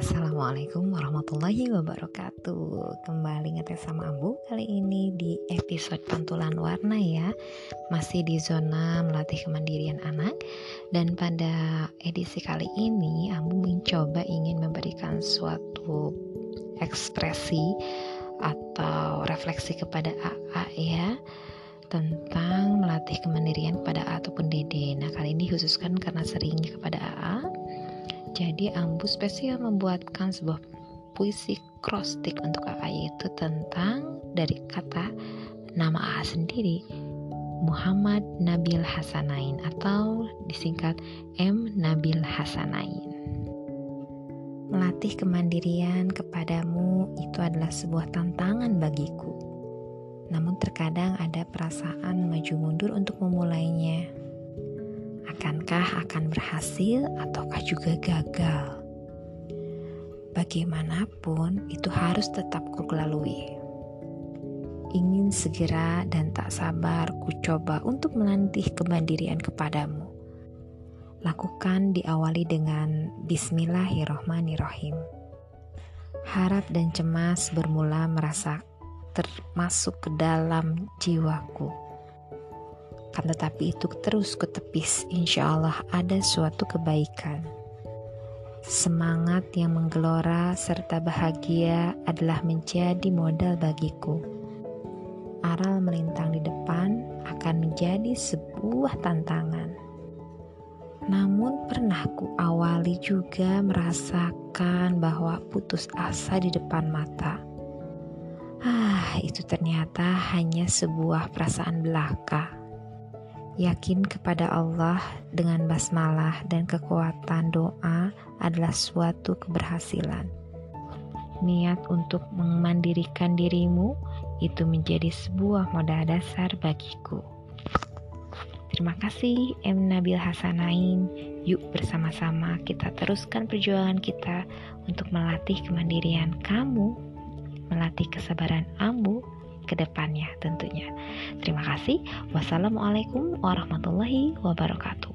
Assalamualaikum warahmatullahi wabarakatuh. Kembali ngetes sama Ambu Kali ini di episode pantulan warna ya. Masih di zona melatih kemandirian anak. Dan pada edisi kali ini Ambu mencoba ingin memberikan suatu ekspresi Atau refleksi kepada AA ya tentang melatih kemandirian kepada A ataupun Dede. Nah, kali ini khususkan karena seringnya kepada AA jadi Ambu spesial membuatkan sebuah puisi crosstik untuk AA yaitu tentang dari kata nama AA sendiri Muhammad Nabil Hasanain atau disingkat M Nabil Hasanain. Melatih kemandirian kepadamu itu adalah sebuah tantangan bagiku. Namun terkadang ada perasaan maju mundur untuk memulainya Akankah akan berhasil ataukah juga gagal? Bagaimanapun, itu harus tetap kulalui. Ingin segera dan tak sabar ku coba untuk menanti kemandirian kepadamu. Lakukan diawali dengan Bismillahirrohmanirrohim. Harap dan cemas bermula merasa termasuk ke dalam jiwaku akan tetapi itu terus kutepis. Insya Allah ada suatu kebaikan. Semangat yang menggelora serta bahagia adalah menjadi modal bagiku. Aral melintang di depan akan menjadi sebuah tantangan. Namun pernah ku awali juga merasakan bahwa putus asa di depan mata. Ah, itu ternyata hanya sebuah perasaan belaka Yakin kepada Allah dengan basmalah dan kekuatan doa adalah suatu keberhasilan. Niat untuk memandirikan dirimu itu menjadi sebuah modal dasar bagiku. Terima kasih M. Nabil Hasanain. Yuk bersama-sama kita teruskan perjuangan kita untuk melatih kemandirian kamu, melatih kesabaran ambu, ke depannya tentunya. Terima kasih. Wassalamualaikum warahmatullahi wabarakatuh.